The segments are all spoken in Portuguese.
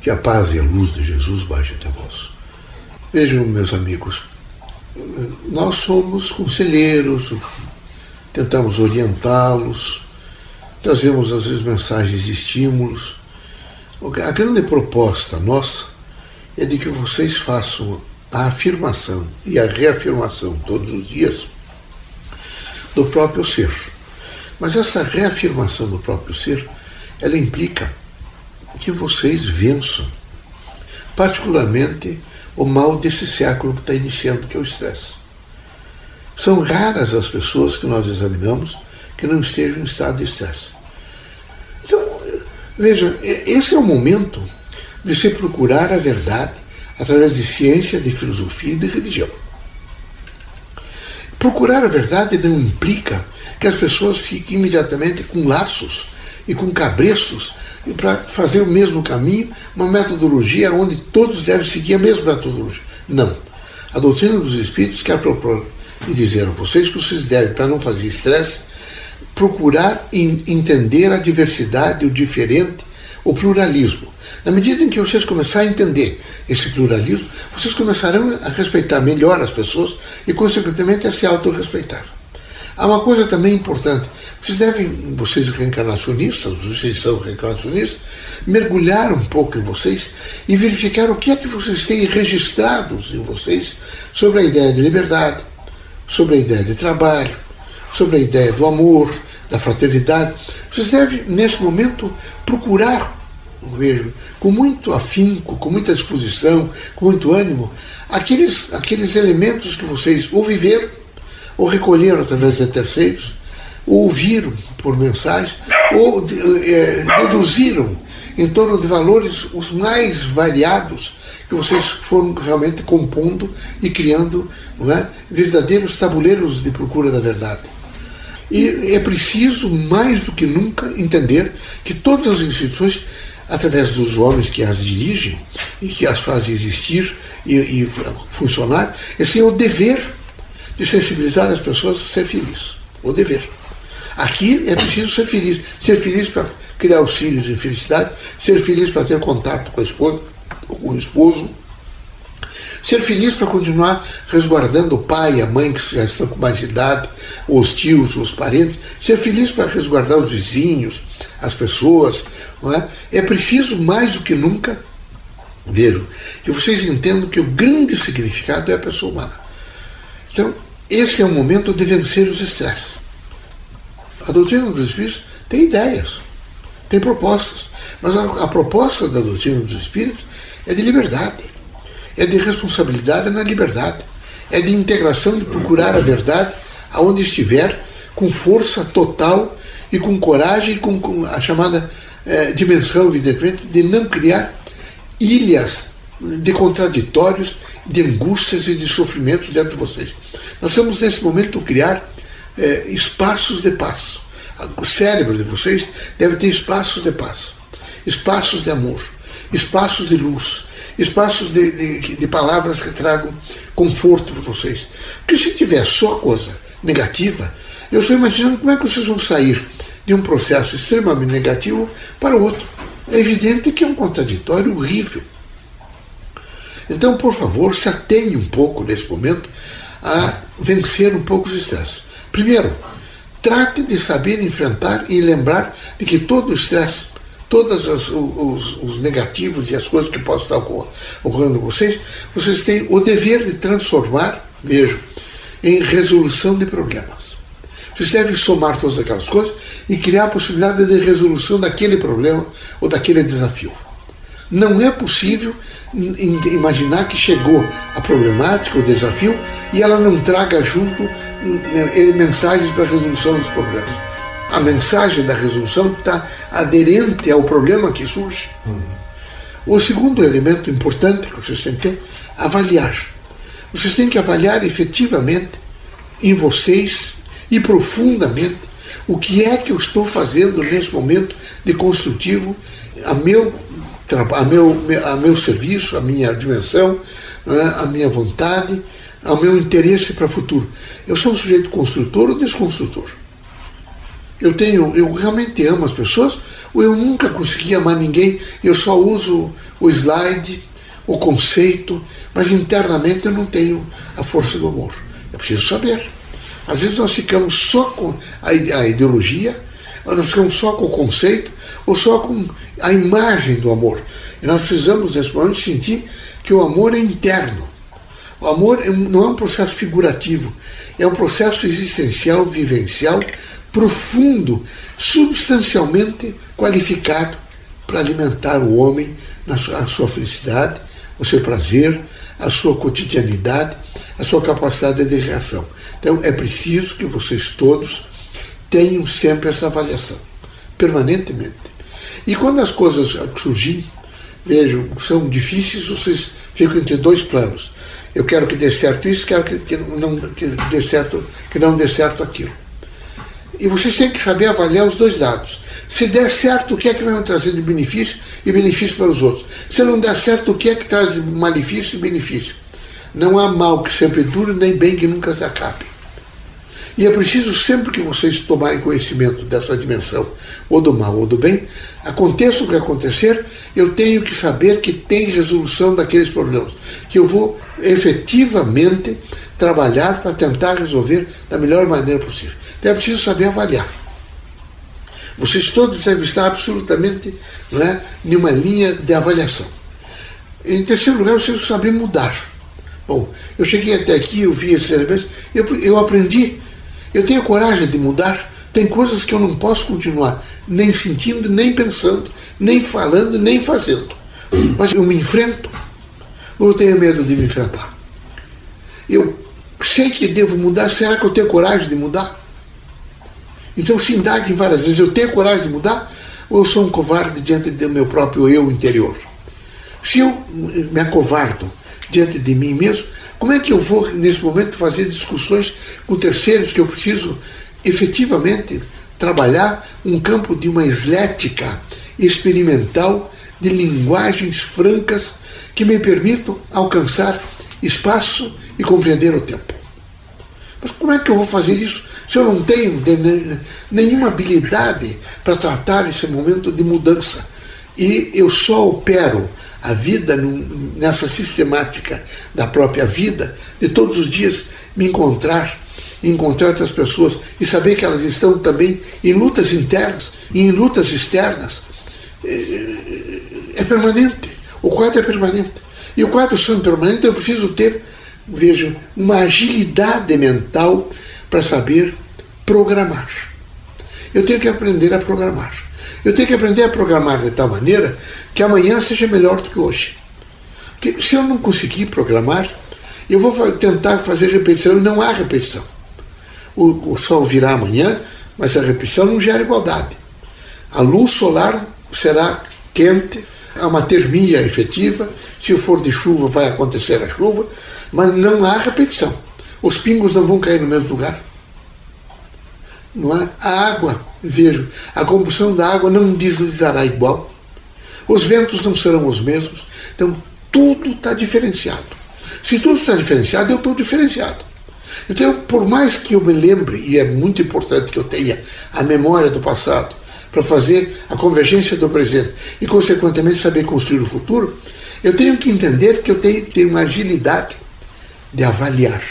Que a paz e a luz de Jesus baixe até vós. Vejam, meus amigos, nós somos conselheiros, tentamos orientá-los, trazemos às vezes mensagens de estímulos. A grande proposta nossa é de que vocês façam a afirmação e a reafirmação todos os dias do próprio ser. Mas essa reafirmação do próprio ser, ela implica que vocês vençam, particularmente o mal desse século que está iniciando, que é o estresse. São raras as pessoas que nós examinamos que não estejam em estado de estresse. Então, veja, esse é o momento de se procurar a verdade através de ciência, de filosofia e de religião. Procurar a verdade não implica que as pessoas fiquem imediatamente com laços e com cabrestos para fazer o mesmo caminho, uma metodologia onde todos devem seguir a mesma metodologia. Não. A doutrina dos Espíritos quer propor e dizer a vocês que vocês devem, para não fazer estresse, procurar entender a diversidade, o diferente, o pluralismo. Na medida em que vocês começarem a entender esse pluralismo, vocês começarão a respeitar melhor as pessoas e, consequentemente, a se autorrespeitar. Há uma coisa também importante. Vocês devem, vocês reencarnacionistas, vocês são reencarnacionistas, mergulhar um pouco em vocês e verificar o que é que vocês têm registrados em vocês sobre a ideia de liberdade, sobre a ideia de trabalho, sobre a ideia do amor, da fraternidade. Vocês devem, nesse momento, procurar, vejo, com muito afinco, com muita disposição, com muito ânimo, aqueles, aqueles elementos que vocês ou viveram, ou recolheram através de terceiros, ou ouviram por mensagem, ou é, deduziram em torno de valores os mais variados que vocês foram realmente compondo e criando é, verdadeiros tabuleiros de procura da verdade. E é preciso, mais do que nunca, entender que todas as instituições, através dos homens que as dirigem e que as fazem existir e, e funcionar, eles têm o dever de sensibilizar as pessoas a ser felizes. O dever. Aqui é preciso ser feliz. Ser feliz para criar os filhos em felicidade, ser feliz para ter contato com a esposa, com o esposo, ser feliz para continuar resguardando o pai e a mãe que já estão com mais idade, os tios, os parentes, ser feliz para resguardar os vizinhos, as pessoas. Não é? é preciso mais do que nunca, ver que vocês entendam que o grande significado é a pessoa humana. Então, esse é o momento de vencer os estresses. A doutrina dos Espíritos tem ideias, tem propostas, mas a, a proposta da doutrina dos Espíritos é de liberdade, é de responsabilidade na liberdade, é de integração, de procurar a verdade aonde estiver, com força total e com coragem e com, com a chamada eh, dimensão, evidentemente, de não criar ilhas de contraditórios, de angústias e de sofrimentos dentro de vocês. Nós estamos nesse momento criar é, espaços de paz. O cérebro de vocês deve ter espaços de paz, espaços de amor, espaços de luz, espaços de, de, de palavras que tragam conforto para vocês. Porque se tiver só coisa negativa, eu estou imaginando como é que vocês vão sair de um processo extremamente negativo para outro. É evidente que é um contraditório horrível. Então, por favor, se atenha um pouco nesse momento a vencer um pouco os estresses. Primeiro, trate de saber enfrentar e lembrar de que todo o estresse, todos os, os, os, negativos e as coisas que possam estar ocorrendo com vocês, vocês têm o dever de transformar, veja, em resolução de problemas. Vocês devem somar todas aquelas coisas e criar a possibilidade de resolução daquele problema ou daquele desafio. Não é possível imaginar que chegou a problemática, o desafio, e ela não traga junto né, mensagens para a resolução dos problemas. A mensagem da resolução está aderente ao problema que surge. Uhum. O segundo elemento importante que vocês têm que ter, avaliar. Vocês têm que avaliar efetivamente em vocês e profundamente o que é que eu estou fazendo nesse momento de construtivo a meu a meu, a meu serviço, a minha dimensão, é? a minha vontade, ao meu interesse para o futuro. Eu sou um sujeito construtor ou desconstrutor? eu tenho, eu realmente amo as pessoas, ou eu nunca consegui amar ninguém, eu só uso o slide, o conceito, mas internamente eu não tenho a força do amor. Eu preciso saber. Às vezes nós ficamos só com a ideologia, nós ficamos só com o conceito, ou só com a imagem do amor. E nós precisamos, nesse momento, sentir que o amor é interno. O amor é não é um processo figurativo, é um processo existencial, vivencial, profundo, substancialmente qualificado para alimentar o homem na sua, a sua felicidade, o seu prazer, a sua cotidianidade, a sua capacidade de reação. Então é preciso que vocês todos tenham sempre essa avaliação, permanentemente. E quando as coisas surgirem, vejam, são difíceis, vocês ficam entre dois planos. Eu quero que dê certo isso, quero que, que não que dê certo, que não dê certo aquilo. E vocês têm que saber avaliar os dois lados. Se der certo, o que é que vai me trazer de benefício e benefício para os outros? Se não der certo, o que é que traz de malefício e benefício? Não há mal que sempre dure, nem bem que nunca se acabe. E é preciso sempre que vocês tomarem conhecimento dessa dimensão, ou do mal ou do bem, aconteça o que acontecer, eu tenho que saber que tem resolução daqueles problemas, que eu vou efetivamente trabalhar para tentar resolver da melhor maneira possível. Então é preciso saber avaliar. Vocês todos devem estar absolutamente não é, em uma linha de avaliação. Em terceiro lugar, vocês saber mudar. Bom, eu cheguei até aqui, eu vi esses elementos, eu, eu aprendi, eu tenho coragem de mudar. Tem coisas que eu não posso continuar nem sentindo, nem pensando, nem falando, nem fazendo. Mas eu me enfrento ou eu tenho medo de me enfrentar? Eu sei que devo mudar, será que eu tenho coragem de mudar? Então se indague várias vezes, eu tenho coragem de mudar ou eu sou um covarde diante do meu próprio eu interior? Se eu me acovardo diante de mim mesmo, como é que eu vou, nesse momento, fazer discussões com terceiros que eu preciso efetivamente trabalhar um campo de uma eslética experimental de linguagens francas que me permitam alcançar espaço e compreender o tempo. Mas como é que eu vou fazer isso se eu não tenho nenhuma habilidade para tratar esse momento de mudança? E eu só opero a vida nessa sistemática da própria vida, de todos os dias me encontrar, encontrar outras pessoas e saber que elas estão também em lutas internas e em lutas externas. É, é, permanente. O quadro é permanente. E o quadro sendo permanente, eu preciso ter veja, uma agilidade mental para saber programar. Eu tenho que aprender a programar. Eu tenho que aprender a programar de tal maneira que amanhã seja melhor do que hoje. Porque se eu não conseguir programar, eu vou tentar fazer repetição e não há repetição. O, o sol virá amanhã, mas a repetição não gera igualdade. A luz solar será quente, há uma termia efetiva, se for de chuva vai acontecer a chuva, mas não há repetição. Os pingos não vão cair no mesmo lugar. Não há? A água, vejo, a combustão da água não deslizará igual. Os ventos não serão os mesmos. Então, tudo está diferenciado. Se tudo está diferenciado, eu estou diferenciado. Então, por mais que eu me lembre, e é muito importante que eu tenha a memória do passado, para fazer a convergência do presente e, consequentemente, saber construir o futuro, eu tenho que entender que eu tenho que ter uma agilidade de avaliar.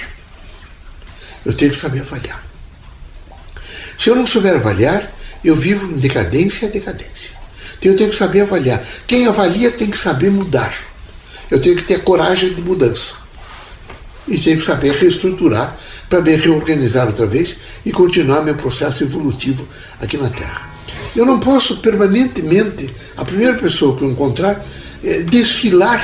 Eu tenho que saber avaliar. Se eu não souber avaliar, eu vivo em decadência a decadência. Então eu tenho que saber avaliar. Quem avalia tem que saber mudar. Eu tenho que ter coragem de mudança. E tenho que saber reestruturar para me reorganizar outra vez e continuar meu processo evolutivo aqui na Terra. Eu não posso permanentemente, a primeira pessoa que eu encontrar, é, desfilar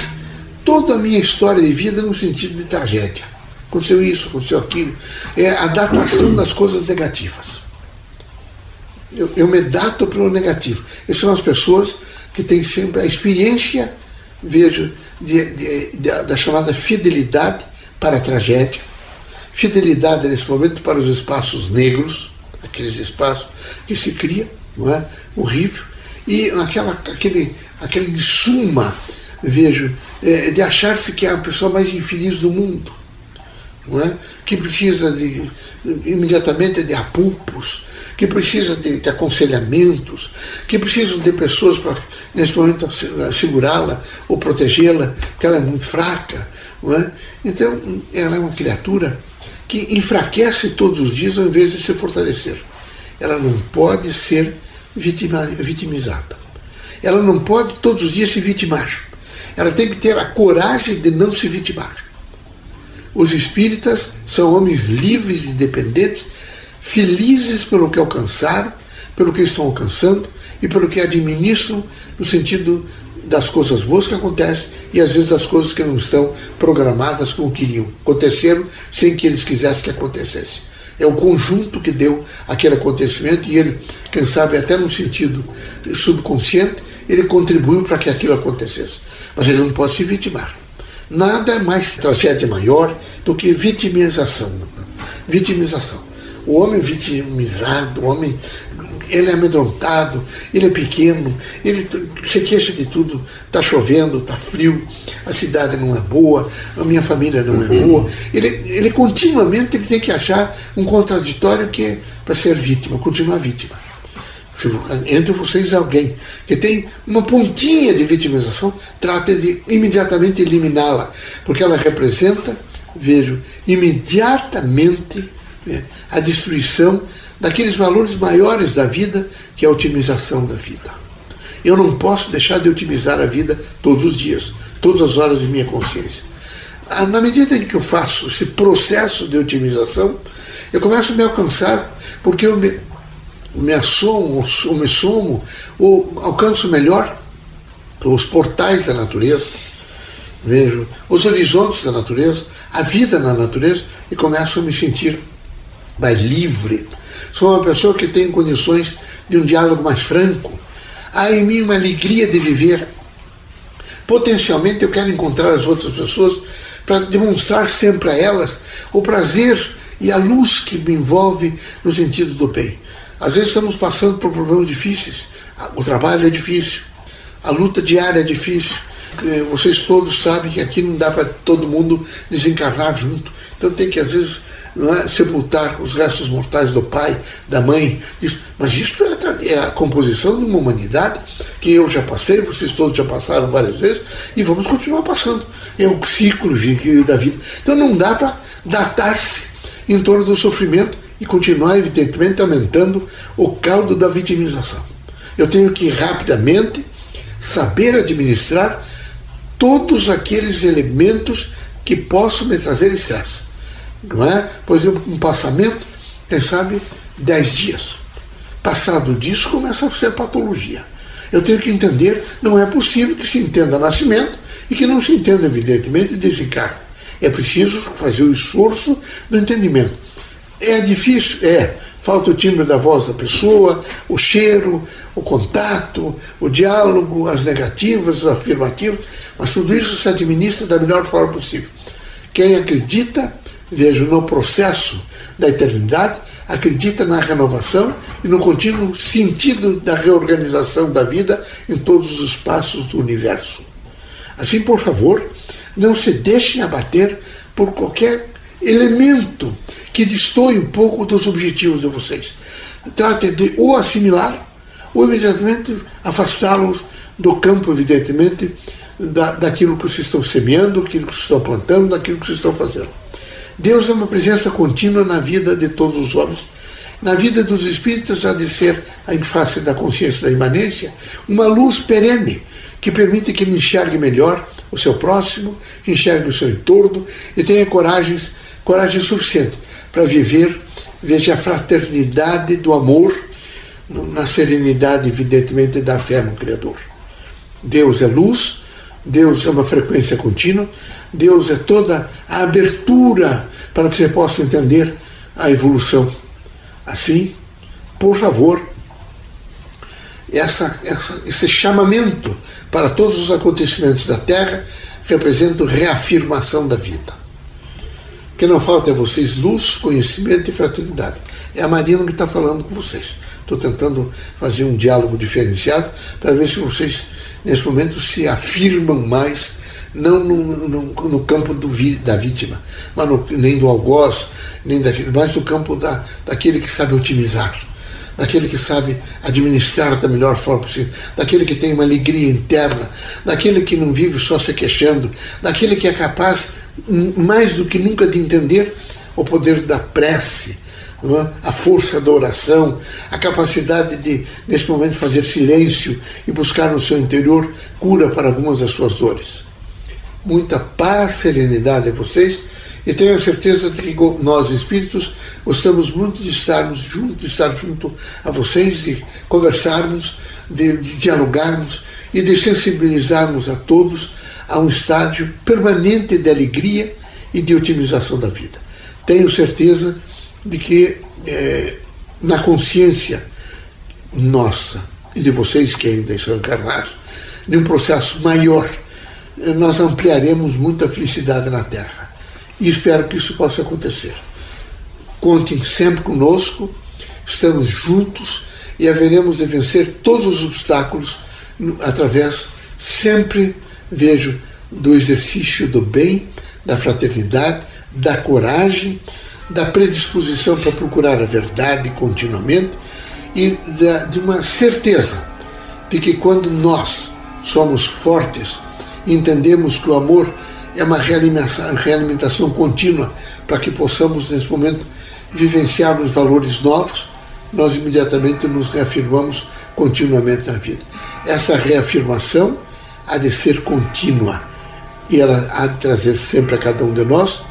toda a minha história de vida no sentido de tragédia. Aconteceu isso, aconteceu aquilo. É a datação das coisas negativas. Eu, eu me dato pelo negativo. Essas são as pessoas que têm sempre a experiência, vejo, de, de, de, da chamada fidelidade para a tragédia, fidelidade nesse momento para os espaços negros, aqueles espaços que se cria, não é? Horrível. E aquela, aquele, aquele insuma vejo, é, de achar-se que é a pessoa mais infeliz do mundo, não é? que precisa de, imediatamente de apupos, que precisa de, de aconselhamentos, que precisam de pessoas para, nesse momento, segurá-la ou protegê-la, porque ela é muito fraca. Não é? Então, ela é uma criatura que enfraquece todos os dias ao invés de se fortalecer. Ela não pode ser vitima, vitimizada. Ela não pode todos os dias se vitimar. Ela tem que ter a coragem de não se vitimar. Os espíritas são homens livres, independentes, felizes pelo que alcançaram, pelo que estão alcançando e pelo que administram no sentido das coisas boas que acontecem e às vezes das coisas que não estão programadas como queriam. Aconteceram sem que eles quisessem que acontecesse. É o conjunto que deu aquele acontecimento e ele, quem sabe, até no sentido subconsciente, ele contribuiu para que aquilo acontecesse. Mas ele não pode se vitimar. Nada é mais tragédia maior do que vitimização. Vitimização. O homem vitimizado, o homem ele é amedrontado, ele é pequeno, ele se queixa de tudo, está chovendo, está frio, a cidade não é boa, a minha família não é uhum. boa. Ele, ele continuamente ele tem que achar um contraditório que é para ser vítima, continuar vítima. Entre vocês alguém que tem uma pontinha de vitimização, trate de imediatamente eliminá-la, porque ela representa, vejo, imediatamente a destruição daqueles valores maiores da vida, que é a otimização da vida. Eu não posso deixar de otimizar a vida todos os dias, todas as horas de minha consciência. Ah, na medida em que eu faço esse processo de otimização, eu começo a me alcançar, porque eu me, me assomo, ou me somo, ou alcanço melhor os portais da natureza, vejo os horizontes da natureza, a vida na natureza, e começo a me sentir mais livre. Sou uma pessoa que tem condições de um diálogo mais franco. Há em mim uma alegria de viver. Potencialmente eu quero encontrar as outras pessoas para demonstrar sempre a elas o prazer e a luz que me envolve no sentido do bem. Às vezes estamos passando por problemas difíceis. O trabalho é difícil, a luta diária é difícil. Vocês todos sabem que aqui não dá para todo mundo desencarnar junto. Então tem que, às vezes, é? sepultar os restos mortais do pai, da mãe. Mas isso é, é a composição de uma humanidade que eu já passei, vocês todos já passaram várias vezes, e vamos continuar passando. É o ciclo da vida. Então não dá para datar-se em torno do sofrimento e continuar, evidentemente, aumentando o caldo da vitimização. Eu tenho que rapidamente saber administrar todos aqueles elementos que possam me trazer estresse não é? Por exemplo, um passamento, quem sabe, 10 dias. Passado disso, começa a ser patologia. Eu tenho que entender, não é possível que se entenda nascimento e que não se entenda, evidentemente, desencarne. É preciso fazer o esforço do entendimento. É difícil? É. Falta o timbre da voz da pessoa, o cheiro, o contato, o diálogo, as negativas, as afirmativas, mas tudo isso se administra da melhor forma possível. Quem acredita vejo no processo da eternidade, acredita na renovação e no contínuo sentido da reorganização da vida em todos os espaços do universo. Assim, por favor, não se deixem abater por qualquer elemento que destoie um pouco dos objetivos de vocês. Tratem de ou assimilar ou imediatamente afastá-los do campo, evidentemente, da, daquilo que vocês estão semeando, daquilo que vocês estão plantando, daquilo que vocês estão fazendo. Deus é uma presença contínua na vida de todos os homens. Na vida dos espíritos há de ser, em face da consciência da imanência, uma luz perene que permite que ele enxergue melhor o seu próximo, enxergue o seu entorno e tenha coragem, coragem suficiente para viver, veja a fraternidade do amor, na serenidade, evidentemente, da fé no Criador. Deus é luz, Deus é uma frequência contínua, Deus é toda a abertura para que você possa entender a evolução. Assim, por favor, essa, essa, esse chamamento para todos os acontecimentos da Terra representa reafirmação da vida. Que não falta a vocês luz, conhecimento e fraternidade. É a Marina que está falando com vocês. Estou tentando fazer um diálogo diferenciado para ver se vocês, nesse momento, se afirmam mais não no, no, no campo do, da vítima, mas no, nem do algoz, nem daquele, mas no campo da, daquele que sabe otimizar. daquele que sabe administrar da melhor forma possível, daquele que tem uma alegria interna, daquele que não vive só se queixando, daquele que é capaz, mais do que nunca, de entender o poder da prece? A força da oração, a capacidade de, nesse momento, fazer silêncio e buscar no seu interior cura para algumas das suas dores. Muita paz, serenidade a vocês e tenho a certeza de que nós, espíritos, gostamos muito de estarmos juntos, de estar junto a vocês, de conversarmos, de, de dialogarmos e de sensibilizarmos a todos a um estágio permanente de alegria e de otimização da vida. Tenho certeza de que é, na consciência nossa e de vocês que ainda estão encarnados, de um processo maior, nós ampliaremos muita felicidade na Terra. E espero que isso possa acontecer. Contem sempre conosco, estamos juntos e haveremos de vencer todos os obstáculos através, sempre vejo, do exercício do bem, da fraternidade, da coragem da predisposição para procurar a verdade continuamente e de uma certeza de que quando nós somos fortes, entendemos que o amor é uma realimentação, realimentação contínua para que possamos, nesse momento, vivenciar os valores novos, nós imediatamente nos reafirmamos continuamente na vida. Essa reafirmação há de ser contínua e ela há de trazer sempre a cada um de nós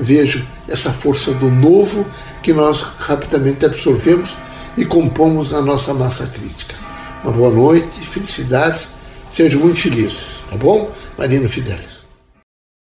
vejo essa força do novo que nós rapidamente absorvemos e compomos a nossa massa crítica. Uma boa noite, felicidades, sejam muito felizes, tá bom? Marino Fidelis.